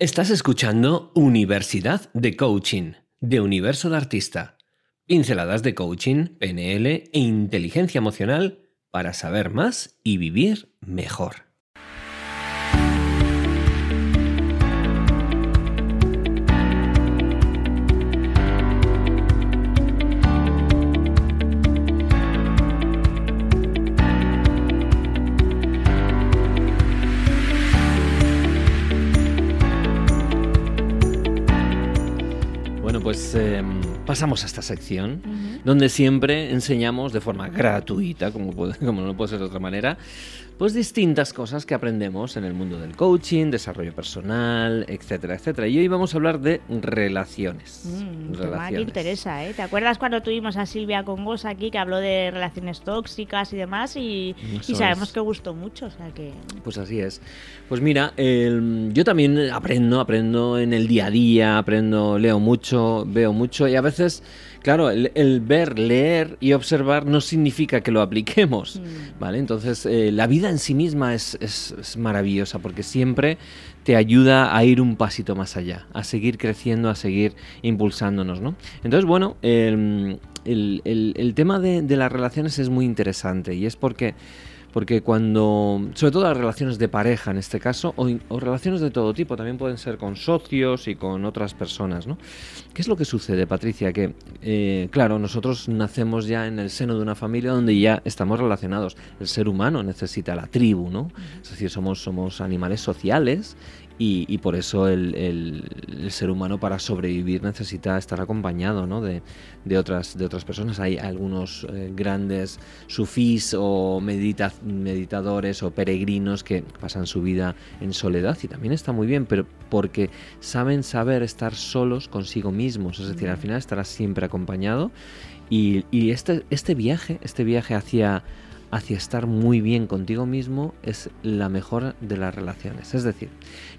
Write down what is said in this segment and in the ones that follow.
Estás escuchando Universidad de Coaching, de Universo de Artista. Pinceladas de coaching, PNL e inteligencia emocional para saber más y vivir mejor. Pasamos a esta sección donde siempre enseñamos de forma gratuita, como, puede- como no puede ser de otra manera, pues distintas cosas que aprendemos en el mundo del coaching, desarrollo personal, etcétera, etcétera. Y hoy vamos a hablar de relaciones. Mm, tema que relaciones. interesa, ¿eh? ¿Te acuerdas cuando tuvimos a Silvia con vos aquí que habló de relaciones tóxicas y demás? Y, y sabemos es. que gustó mucho, o sea que... Pues así es. Pues mira, yo también aprendo, aprendo en el día a día, aprendo, leo mucho, veo mucho y a veces, claro, el, el ver, leer y observar no significa que lo apliquemos, Mm. ¿vale? Entonces, eh, la vida en sí misma es, es- es maravillosa porque siempre te ayuda a ir un pasito más allá, a seguir creciendo, a seguir impulsándonos, ¿no? Entonces, bueno, el, el- el- el tema de, de las relaciones es muy interesante y es porque porque cuando, sobre todo las relaciones de pareja en este caso, o, relaciones de todo tipo, también pueden ser con socios y con otras personas, ¿no? ¿Qué es lo que sucede, Patricia? Que, eh, claro, nosotros nacemos ya en el seno de una familia donde ya estamos relacionados. El ser humano necesita la tribu, ¿no? Es decir, somos, somos animales sociales y, y por eso el, el- el ser humano para sobrevivir necesita estar acompañado ¿no? de, de otras, de otras personas. Hay algunos eh, grandes sufís o medita- meditadores o peregrinos que pasan su vida en soledad y también está muy bien, pero porque saben saber estar solos consigo mismos. Es decir, al final estarás siempre acompañado y, y este, este viaje, este viaje hacia, hacia estar muy bien contigo mismo es la mejor de las relaciones. Es decir,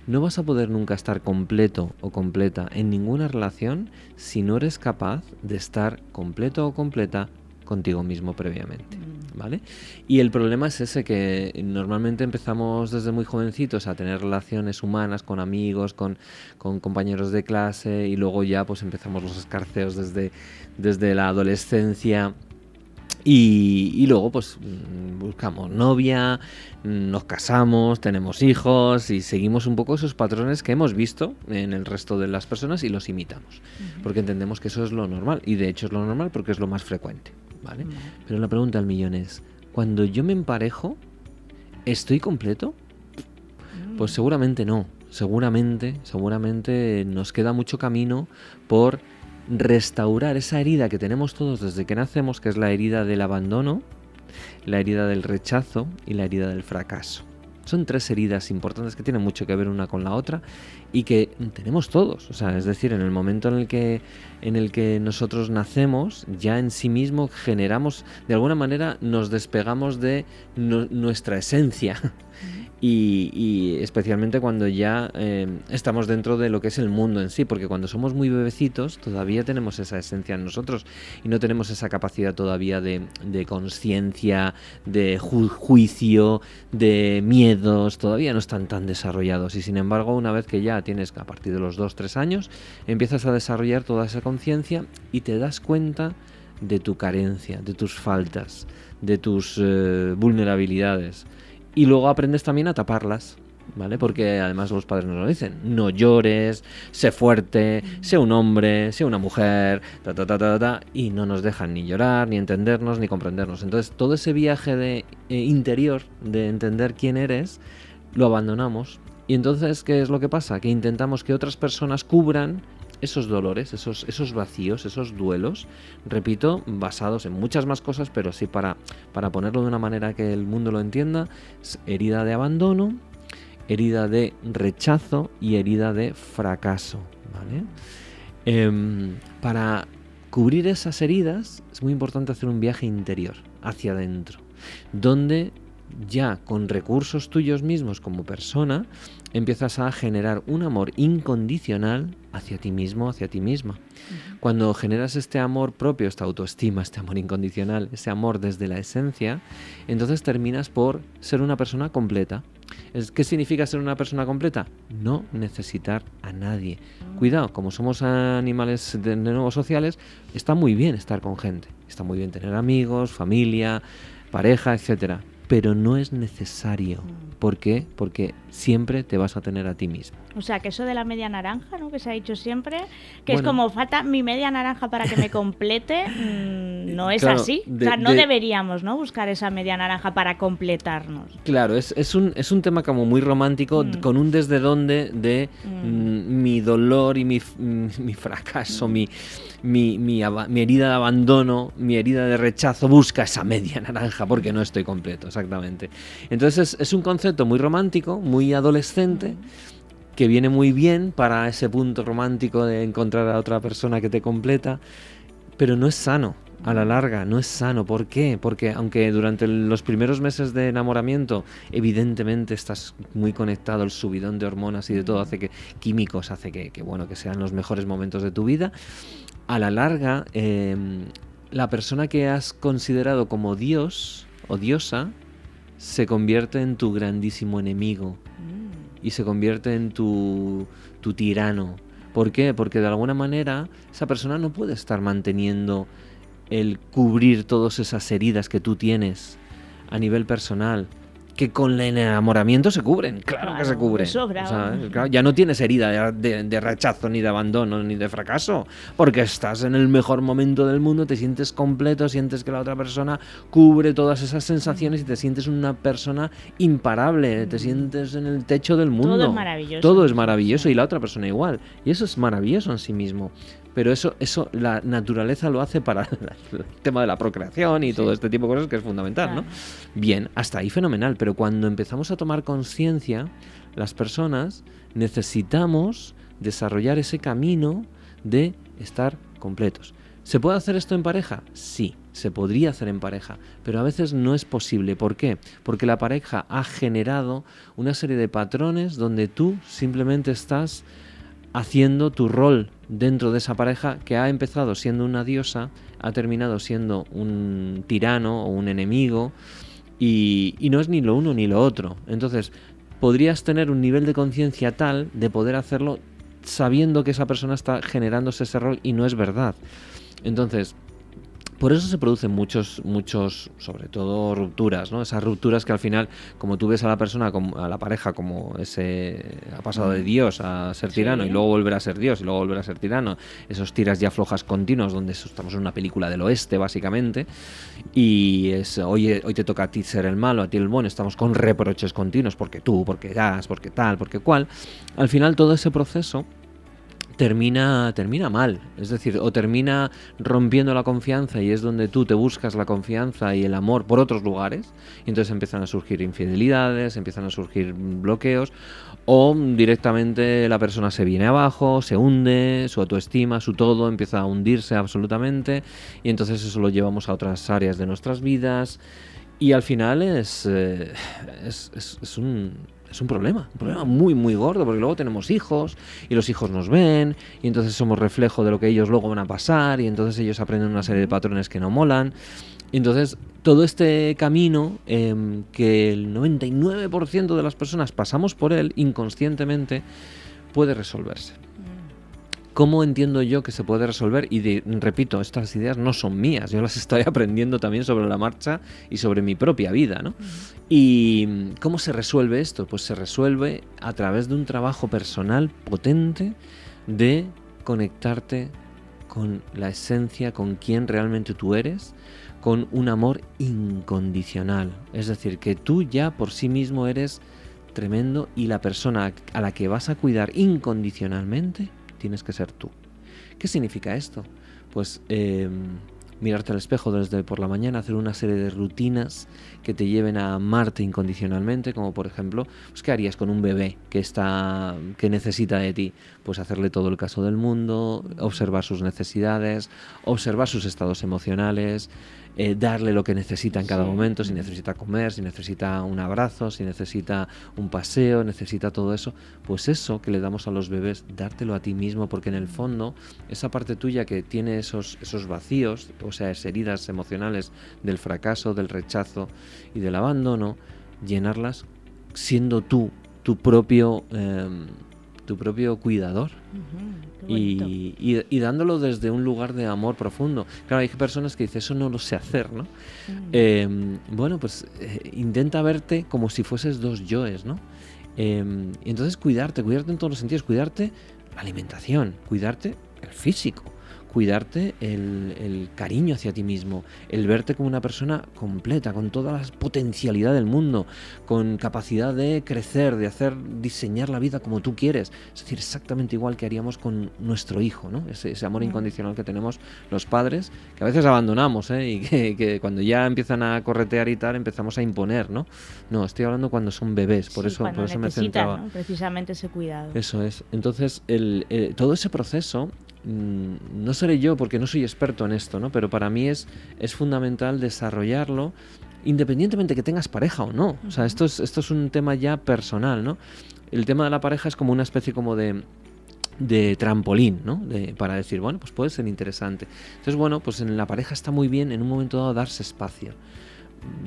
no vas a poder nunca estar completo o completa en ninguna relación si no eres capaz de estar completo o completa contigo mismo previamente. ¿Vale? Y el problema es ese que normalmente empezamos desde muy jovencitos a tener relaciones humanas con amigos, con, con compañeros de clase y luego ya pues empezamos los escarceos desde, desde la adolescencia y, y luego pues mm, buscamos novia, mm, nos casamos, tenemos hijos y seguimos un poco esos patrones que hemos visto en el resto de las personas y los imitamos. Porque entendemos que eso es lo normal y de hecho es lo normal porque es lo más frecuente. ¿vale? Pero la pregunta al millón es, cuando yo me emparejo, ¿estoy completo? Pues seguramente no. Seguramente, seguramente nos queda mucho camino por restaurar esa herida que tenemos todos desde que nacemos, que es la herida del abandono, la herida del rechazo y la herida del fracaso. Son tres heridas importantes que tienen mucho que ver una con la otra y que tenemos todos. O sea, es decir, en el momento en el que, en el que nosotros nacemos, ya en sí mismo generamos, de alguna manera nos despegamos de nu- nuestra esencia. Y, y especialmente cuando ya eh, estamos dentro de lo que es el mundo en sí, porque cuando somos muy bebecitos todavía tenemos esa esencia en nosotros y no tenemos esa capacidad todavía de, de conciencia, de ju- juicio, de miedos, todavía no están tan desarrollados. Y sin embargo una vez que ya tienes a partir de los 2-3 años empiezas a desarrollar toda esa conciencia y te das cuenta de tu carencia, de tus faltas, de tus eh, vulnerabilidades y luego aprendes también a taparlas. ¿Vale? Porque además los padres nos lo dicen. No llores, sé fuerte, sé un hombre, sé una mujer, ta, ta, ta, ta, ta, y no nos dejan ni llorar, ni entendernos, ni comprendernos. Entonces, todo ese viaje de, eh, interior de entender quién eres, lo abandonamos. Y entonces, ¿qué es lo que pasa? Que intentamos que otras personas cubran esos dolores, esos, esos vacíos, esos duelos, repito, basados en muchas más cosas, pero sí para, para ponerlo de una manera que el mundo lo entienda, herida de abandono, herida de rechazo y herida de fracaso, ¿vale? Em, para cubrir esas heridas es muy importante hacer un viaje interior, hacia adentro, donde ya con recursos tuyos mismos como persona empiezas a generar un amor incondicional hacia ti mismo, hacia ti misma. Cuando generas este amor propio, esta autoestima, este amor incondicional, ese amor desde la esencia, entonces terminas por ser una persona completa. ¿Qué significa ser una persona completa? No necesitar a nadie. Cuidado, como somos animales de, de nuevo sociales, está muy bien estar con gente. Está muy bien tener amigos, familia, pareja, etcétera pero no es necesario. ¿Por qué? Porque siempre te vas a tener a ti mismo. O sea, que eso de la media naranja, ¿no? Que se ha dicho siempre, que es como falta mi media naranja para que me complete, mm, no es así. o sea, no deberíamos, ¿no? Buscar esa media naranja para completarnos. Claro, es, es, un, es un tema como muy romántico, mm. con un desde dónde de mm. mi dolor y mi, mi fracaso, mi mi, mi, herida de abandono, mi herida de rechazo busca esa media naranja porque no estoy completo, exactamente. Entonces es, un concepto muy romántico, muy adolescente que viene muy bien para ese punto romántico de encontrar a otra persona que te completa, pero no es sano a la larga, no es sano. ¿Por qué? Porque aunque durante los primeros meses de enamoramiento evidentemente estás muy conectado, el subidón de hormonas y de todo hace que químicos hace que, que bueno que sean los mejores momentos de tu vida, a la larga, em, la persona que has considerado como Dios o diosa se convierte en tu grandísimo enemigo mm. y se convierte en tu, tu tirano. ¿Por qué? Porque de alguna manera esa persona no puede estar manteniendo el cubrir todas esas heridas que tú tienes a nivel personal que con el enamoramiento se cubren, claro, que se cubren. ya no tienes herida de, rechazo, ni de abandono, ni de fracaso, porque estás en el mejor momento del mundo, te sientes completo, sientes que la otra persona cubre todas esas sensaciones y te sientes una persona imparable, te sientes en el techo del mundo. Todo es maravilloso. Todo es maravilloso y la otra persona igual. Y eso es maravilloso en sí mismo pero eso, eso la naturaleza lo hace para el tema de la procreación y todo este tipo de cosas que es fundamental, ¿no? Bien, hasta ahí fenomenal, pero cuando empezamos a tomar conciencia, las personas necesitamos desarrollar ese camino de estar completos. ¿Se puede hacer esto en pareja? Sí, se podría hacer en pareja, pero a veces no es posible. ¿Por qué? Porque la pareja ha generado una serie de patrones donde tú simplemente estás haciendo tu rol dentro de esa pareja que ha empezado siendo una diosa, ha terminado siendo un tirano o un enemigo y, no es ni lo uno ni lo otro. Entonces, podrías tener un nivel de conciencia tal de poder hacerlo sabiendo que esa persona está generándose ese rol y no es verdad. Entonces, por eso se producen muchos, muchos, sobre todo rupturas, ¿no? Esas rupturas que al final, como tú ves a la persona, a la pareja, como ese ha pasado de mm. Dios a ser tirano y luego volver a ser Dios y luego volver a ser tirano, esos tiras ya flojas continuos donde estamos en una película del oeste básicamente y es hoy, hoy te toca a ti ser el malo, a ti el bueno, estamos con reproches continuos porque tú, porque gas, porque tal, porque cual. Al final todo ese proceso termina, termina mal. Es decir, o termina rompiendo la confianza y es donde tú te buscas la confianza y el amor por otros lugares. Y entonces empiezan a surgir infidelidades, empiezan a surgir bloqueos. O directamente la persona se viene abajo, se hunde, su autoestima, su todo empieza a hundirse absolutamente. Y entonces eso lo llevamos a otras áreas de nuestras vidas. Y al final es, eh, es, es un es un problema, un problema muy, muy gordo, porque luego tenemos hijos y los hijos nos ven y entonces somos reflejo de lo que ellos luego van a pasar y entonces ellos aprenden una serie de patrones que no molan. Y entonces todo este camino em, que el 99% de las personas pasamos por él inconscientemente puede resolverse. ¿Cómo entiendo yo que se puede resolver? Y repito, estas ideas no son mías, yo las estoy aprendiendo también sobre la marcha y sobre mi propia vida. ¿no? ¿Y cómo se resuelve esto? Pues se resuelve a través de un trabajo personal potente de conectarte con la esencia, con quién realmente tú eres, con un amor incondicional. Es decir, que tú ya por sí mismo eres tremendo y la persona a la que vas a cuidar incondicionalmente tienes que ser tú. ¿Qué significa esto? Pues em, mirarte al espejo desde por la mañana, hacer una serie de rutinas que te lleven a amarte incondicionalmente, como por ejemplo, pues, ¿qué harías con un bebé que está que necesita de ti? Pues hacerle todo el caso del mundo, observar sus necesidades, observar sus estados emocionales, eh, darle lo que necesita en cada momento, si necesita comer, si necesita un abrazo, si necesita un paseo, necesita todo eso, pues eso que le damos a los bebés, dártelo a ti mismo, porque en el fondo esa parte tuya que tiene esos, esos vacíos, o sea, esas heridas emocionales del fracaso, del rechazo y del abandono, llenarlas siendo tú tu propio, em, tu propio cuidador. y, dándolo desde un lugar de amor profundo. Claro, hay personas que dicen, eso no lo sé hacer, ¿no? Mm. Em, bueno, pues eh, intenta verte como si fueses dos yoes, ¿no? Y entonces cuidarte, cuidarte en todos los sentidos, cuidarte la alimentación, cuidarte el físico, cuidarte el, cariño hacia ti mismo, el verte como una persona completa, con toda la potencialidad del mundo, con capacidad de crecer, de hacer, diseñar la vida como tú quieres. Es decir, exactamente igual que haríamos con nuestro hijo, ¿no? Ese, amor incondicional que tenemos los padres, que a veces abandonamos, ¿eh? Y que, cuando ya empiezan a corretear y tal, empezamos a imponer, ¿no? No, estoy hablando cuando son bebés, por eso, por eso me centraba. Precisamente ese cuidado. Eso es. Entonces, el, eh, todo ese proceso Mm, no seré yo porque no soy experto en esto, ¿no? Pero para mí es, es fundamental desarrollarlo independientemente que tengas pareja o no. O sea, esto es, esto es un tema ya personal, ¿no? El tema de la pareja es como una especie como de, de trampolín, ¿no? De, para decir, bueno, pues puede ser interesante. Entonces, bueno, pues en la pareja está muy bien en un momento dado darse espacio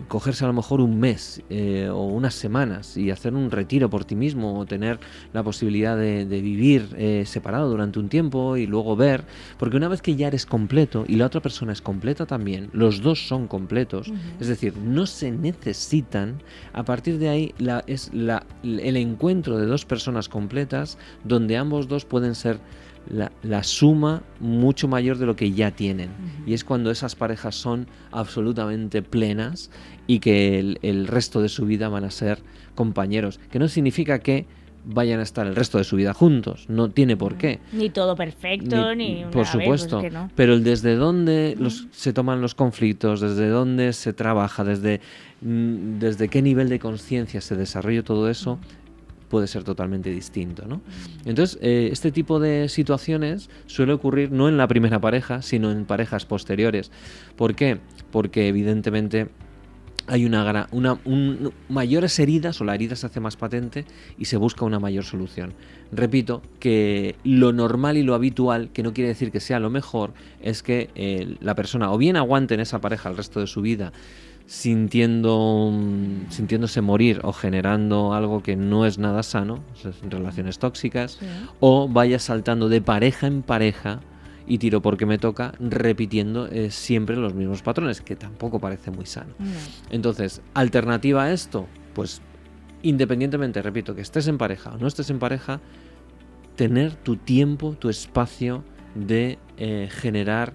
cogerse a lo mejor un mes eh, o unas semanas y hacer un retiro por ti mismo o tener la posibilidad de, vivir eh, separado durante un tiempo y luego ver, porque una vez que ya eres completo y la otra persona es completa también, los dos son completos, es decir, no se necesitan, a partir de ahí la, es la, el encuentro de dos personas completas donde ambos dos pueden ser la, suma mucho mayor de lo que ya tienen. Y es cuando esas parejas son absolutamente plenas y que el, resto de su vida van a ser compañeros. Que no significa que vayan a estar el resto de su vida juntos. No tiene por qué. Ni todo perfecto, ni... por supuesto. Pero el desde dónde los, se toman los conflictos, desde dónde se trabaja, desde, mm, desde qué nivel de conciencia se desarrolla todo eso, puede ser totalmente distinto. ¿no? Entonces, eh, este tipo de situaciones suele ocurrir no en la primera pareja, sino en parejas posteriores. ¿Por qué? Porque evidentemente hay una, una mayores heridas o la herida se hace más patente y se busca una mayor solución. Repito que lo normal y lo habitual, que no quiere decir que sea lo mejor, es que eh, la persona o bien aguante en esa pareja el resto de su vida sintiendo, sintiéndose morir o generando algo que no es nada sano, relaciones tóxicas, o vaya saltando de pareja en pareja y tiro porque me toca, repitiendo eh, siempre los mismos patrones, que tampoco parece muy sano. Entonces, alternativa a esto, pues independientemente, repito, que estés en pareja o no estés en pareja, tener tu tiempo, tu espacio de eh, generar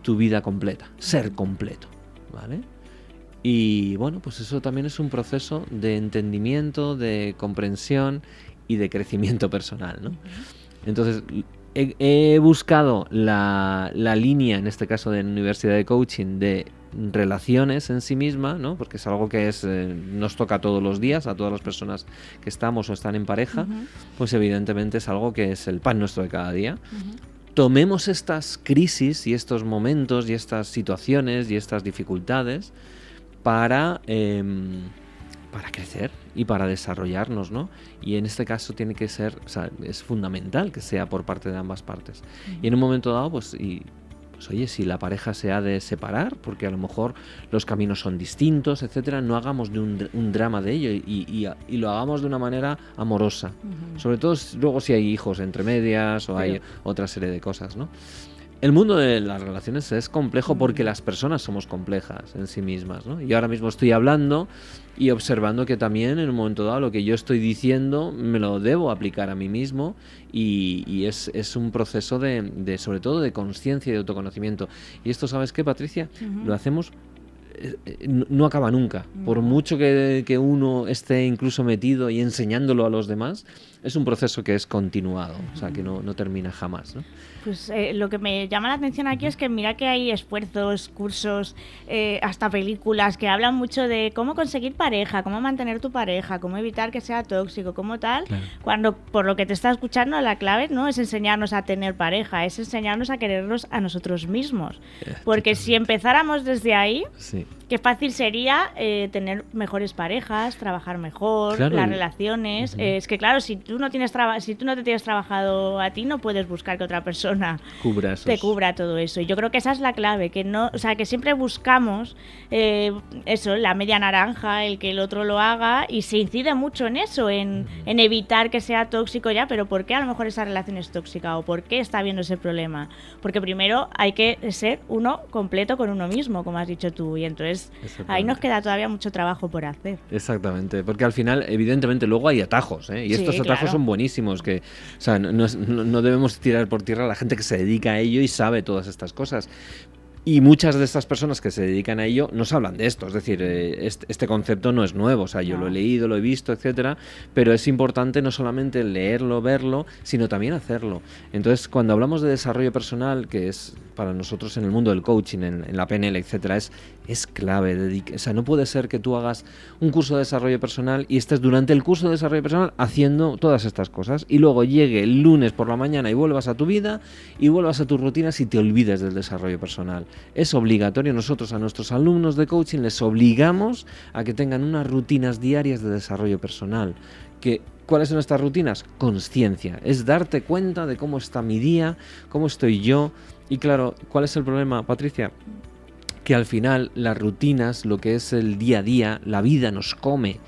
tu vida completa, ser completo, ¿vale? Y bueno, pues eso también es un proceso de entendimiento, de comprensión y de crecimiento personal, ¿no? Entonces, he, buscado la, línea, en este caso de Universidad de Coaching, de relaciones en sí misma, ¿no? Porque es algo que es, eh, nos toca todos los días a todas las personas que estamos o están en pareja, pues evidentemente es algo que es el pan nuestro de cada día. Tomemos estas crisis y estos momentos y estas situaciones y estas dificultades para, em, para crecer y para desarrollarnos, ¿no? Y en este caso tiene que ser, o sea, es fundamental que sea por parte de ambas partes. Y en un momento dado, pues, y, pues oye, si la pareja se ha de separar, porque a lo mejor los caminos son distintos, etcétera, no hagamos de un, drama de ello y, y, lo hagamos de una manera amorosa. Sobre todo luego si hay hijos entre medias o hay otra serie de cosas, ¿no? El mundo de las relaciones es complejo porque las personas somos complejas en sí mismas, ¿no? Y ahora mismo estoy hablando y observando que también en un momento dado lo que yo estoy diciendo me lo debo aplicar a mí mismo y, es, un proceso de, sobre todo de conciencia y de autoconocimiento. Y esto, ¿sabes qué, Patricia? Lo hacemos eh, eh, no acaba nunca. Por mucho que, que, uno esté incluso metido y enseñándolo a los demás, es un proceso que es continuado, o sea, que no, no termina jamás. ¿no? Pues eh, lo que me llama la atención aquí es que mira que hay esfuerzos, cursos, eh, hasta películas que hablan mucho de cómo conseguir pareja, cómo mantener tu pareja, cómo evitar que sea tóxico, cómo tal, cuando por lo que te está escuchando la clave no es enseñarnos a tener pareja, es enseñarnos a querernos a nosotros mismos. Porque si empezáramos desde ahí, qué fácil sería eh, tener mejores parejas, trabajar mejor, las relaciones. Eh, es que claro, si tú no tienes si tú no te tienes trabajado a ti, no puedes buscar que otra persona te cubra todo eso. Y yo creo que esa es la clave, que no, o sea, que siempre buscamos eh, eso, la media naranja, el que el otro lo haga, y se incide mucho en eso, en, en evitar que sea tóxico ya, pero ¿por qué a lo mejor esa relación es tóxica? ¿O por qué está habiendo ese problema? Porque primero hay que ser uno completo con uno mismo, como has dicho tú, y entonces ahí nos queda todavía mucho trabajo por hacer. Exactamente, porque al final, evidentemente, luego hay atajos, ¿eh? y estos atajos son buenísimos, que o sea, no, no, debemos tirar por tierra a la gente que se dedica a ello y sabe todas estas cosas. Y muchas de estas personas que se dedican a ello nos hablan de esto. Es decir, eh, este, concepto no es nuevo. O sea, yo lo he leído, lo he visto, etcétera. Pero es importante no solamente leerlo, verlo, sino también hacerlo. Entonces, cuando hablamos de desarrollo personal, que es para nosotros en el mundo del coaching, en, la PNL, etcétera, es, es clave. O sea, no puede ser que tú hagas un curso de desarrollo personal y estés durante el curso de desarrollo personal haciendo todas estas cosas. Y luego llegue el lunes por la mañana y vuelvas a tu vida y vuelvas a tus rutinas y te olvides del desarrollo personal es obligatorio. Nosotros a nuestros alumnos de coaching les obligamos a que tengan unas rutinas diarias de desarrollo personal. Que, ¿Cuáles son estas rutinas? Conciencia. Es darte cuenta de cómo está mi día, cómo estoy yo. Y claro, ¿cuál es el problema, Patricia? Que al final las rutinas, lo que es el día a día, la vida nos come.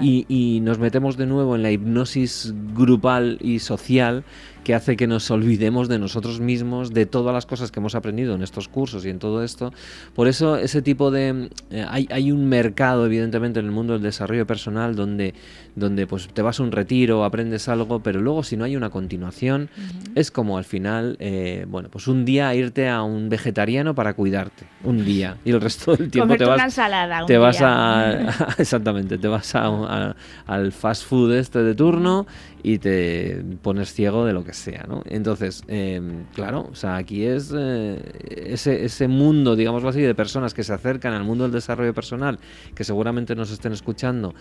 Y, y, nos metemos de nuevo en la hipnosis grupal y social que hace que nos olvidemos de nosotros mismos, de todas las cosas que hemos aprendido en estos cursos y en todo esto. Por eso ese tipo de... Eh, hay, hay, un mercado, evidentemente, en el mundo del desarrollo personal donde, donde pues, te vas a un retiro, aprendes algo, pero luego si no hay una continuación, es como al final, eh, bueno, pues un día irte a un vegetariano para cuidarte, un día, y el resto del tiempo te vas... Una ensalada, te vas a... exactamente, te vas a, al fast food este de turno y te pones ciego de lo que sea, ¿no? Entonces, em, claro, o sea, aquí es eh, ese, ese mundo, digámoslo así, de personas que se acercan al mundo del desarrollo personal, que seguramente nos estén escuchando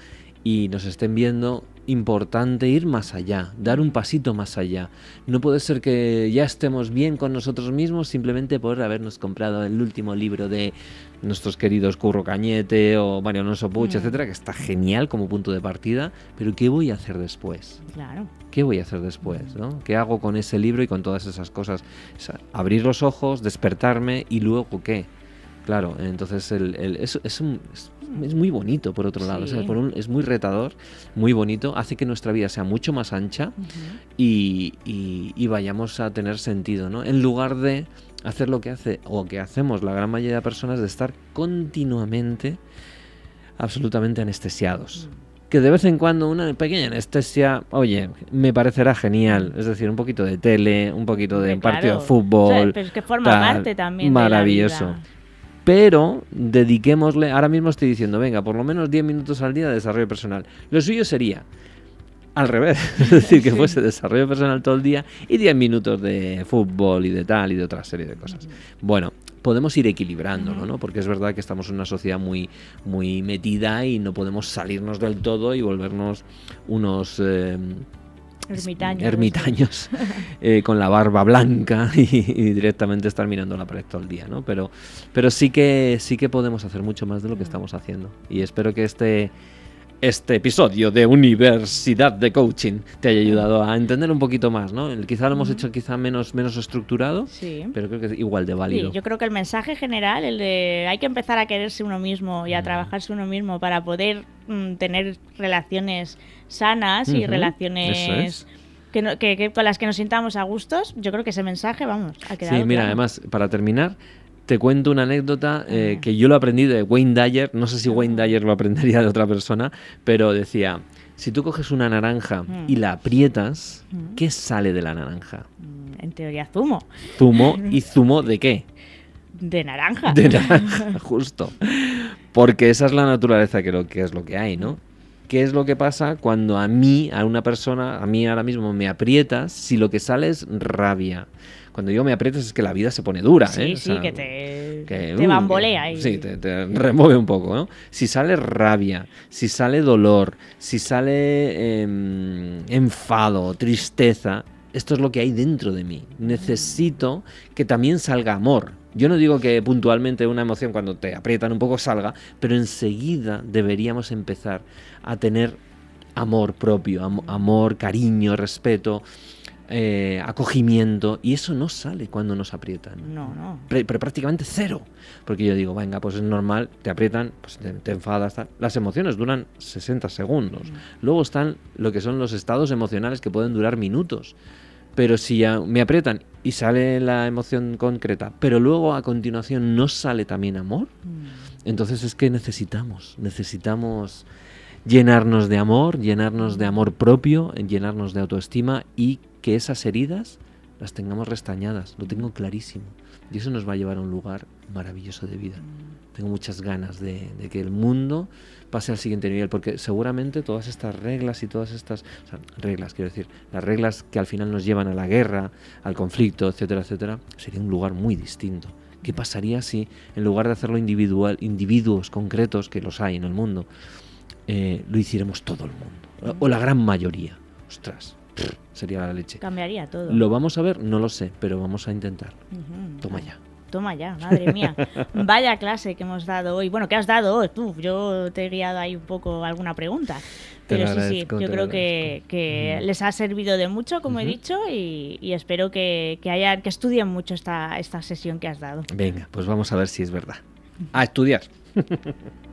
y nos estén viendo, importante ir más allá, dar un pasito más allá. No puede ser que ya estemos bien con nosotros mismos simplemente por habernos comprado el último libro de nuestros queridos Curro Cañete o Mario Alonso Puch, mm. etcétera, que está genial como punto de partida, pero ¿qué voy a hacer después? Claro. ¿Qué voy a hacer después? ¿no? ¿Qué hago con ese libro y con todas esas cosas? abrir los ojos, despertarme y luego qué. Claro, entonces el, es, es, muy bonito por otro lado, es muy retador, muy bonito, hace que nuestra vida sea mucho más ancha y, y, vayamos a tener sentido, ¿no? En lugar de hacer lo que hace o que hacemos la gran mayoría de personas de estar continuamente absolutamente anestesiados. Mm. Que de vez en cuando una pequeña anestesia, oye, me parecerá genial. Es decir, un poquito de tele, un poquito de un partido de fútbol. pero es que forma parte también. Maravilloso. De la vida. Pero dediquémosle, ahora mismo estoy diciendo, venga, por lo menos 10 minutos al día de desarrollo personal. Lo suyo sería al revés, es decir, que fuese desarrollo personal todo el día y 10 minutos de fútbol y de tal y de otra serie de cosas. Bueno, podemos ir equilibrándolo, ¿no? Porque es verdad que estamos en una sociedad muy, muy metida y no podemos salirnos del todo y volvernos unos... Eh, ermitaños, ermitaños eh, con la barba blanca y, directamente estar mirando la pared todo el día, ¿no? Pero, pero sí que sí que podemos hacer mucho más de lo que estamos haciendo. Y espero que este este episodio de Universidad de Coaching te haya ayudado a entender un poquito más, ¿no? Quizá lo hemos hecho quizá menos, menos estructurado, pero creo que es igual de válido. Sí, yo creo que el mensaje general, el de hay que empezar a quererse uno mismo y a trabajarse uno mismo para poder mm, tener relaciones sanas y relaciones... Que, con las que nos sintamos a gustos, yo creo que ese mensaje, vamos, ha quedado. Sí, mira, además, para terminar, te cuento una anécdota eh, que yo lo aprendí de Wayne Dyer, no sé si Wayne Dyer lo aprendería de otra persona, pero decía, si tú coges una naranja mm. y la aprietas, mm. ¿qué sale de la naranja? Mm, en teoría zumo. Zumo, ¿y zumo de qué? De naranja. De naranja, justo. Porque esa es la naturaleza que, lo, que es lo que hay, ¿no? ¿Qué es lo que pasa cuando a mí, a una persona, a mí ahora mismo me aprietas si lo que sale es rabia? Cuando yo me aprietas es que la vida se pone dura, sí, ¿eh? Sí, que te, te uh, bambolea. Y... Sí, te, remueve un poco, ¿no? Si sale rabia, si sale dolor, si sale em, enfado, tristeza, esto es lo que hay dentro de mí. Necesito que también salga amor Yo no digo que puntualmente una emoción cuando te aprietan un poco salga, pero enseguida deberíamos empezar a tener amor propio, amor, cariño, respeto, eh, acogimiento, y eso no sale cuando nos aprietan. No, no. Pero, prácticamente cero. Porque yo digo, venga, pues es normal, te aprietan, pues te, enfadas. Las emociones duran 60 segundos. Mm. Luego están lo que son los estados emocionales que pueden durar minutos. Pero si ya me aprietan y sale la emoción concreta, pero luego a continuación no sale también amor, mm. entonces es que necesitamos, necesitamos llenarnos de amor, llenarnos de amor propio, llenarnos de autoestima y que esas heridas las tengamos restañadas, lo tengo clarísimo. Y eso nos va a llevar a un lugar maravilloso de vida. Tengo muchas ganas de, que el mundo pase al siguiente nivel, porque seguramente todas estas reglas y todas estas reglas, quiero decir, las reglas que al final nos llevan a la guerra, al conflicto, etcétera, etcétera, sería un lugar muy distinto. ¿Qué pasaría si en lugar de hacerlo individual, individuos concretos, que los hay en el mundo, eh, lo hiciéramos todo el mundo? O la gran mayoría. Ostras, sería la leche. Cambiaría todo. ¿Lo vamos a ver? No lo sé, pero vamos a intentar. Toma ya. Toma ya, madre mía. Vaya clase que hemos dado hoy. Bueno, ¿qué has dado hoy? Tú, yo te he guiado ahí un poco alguna pregunta. Pero sí, sí, yo creo que, les ha servido de mucho, como he dicho, y, espero que, que, que estudien mucho esta, esta sesión que has dado. Venga, pues vamos a ver si es verdad. A estudiar.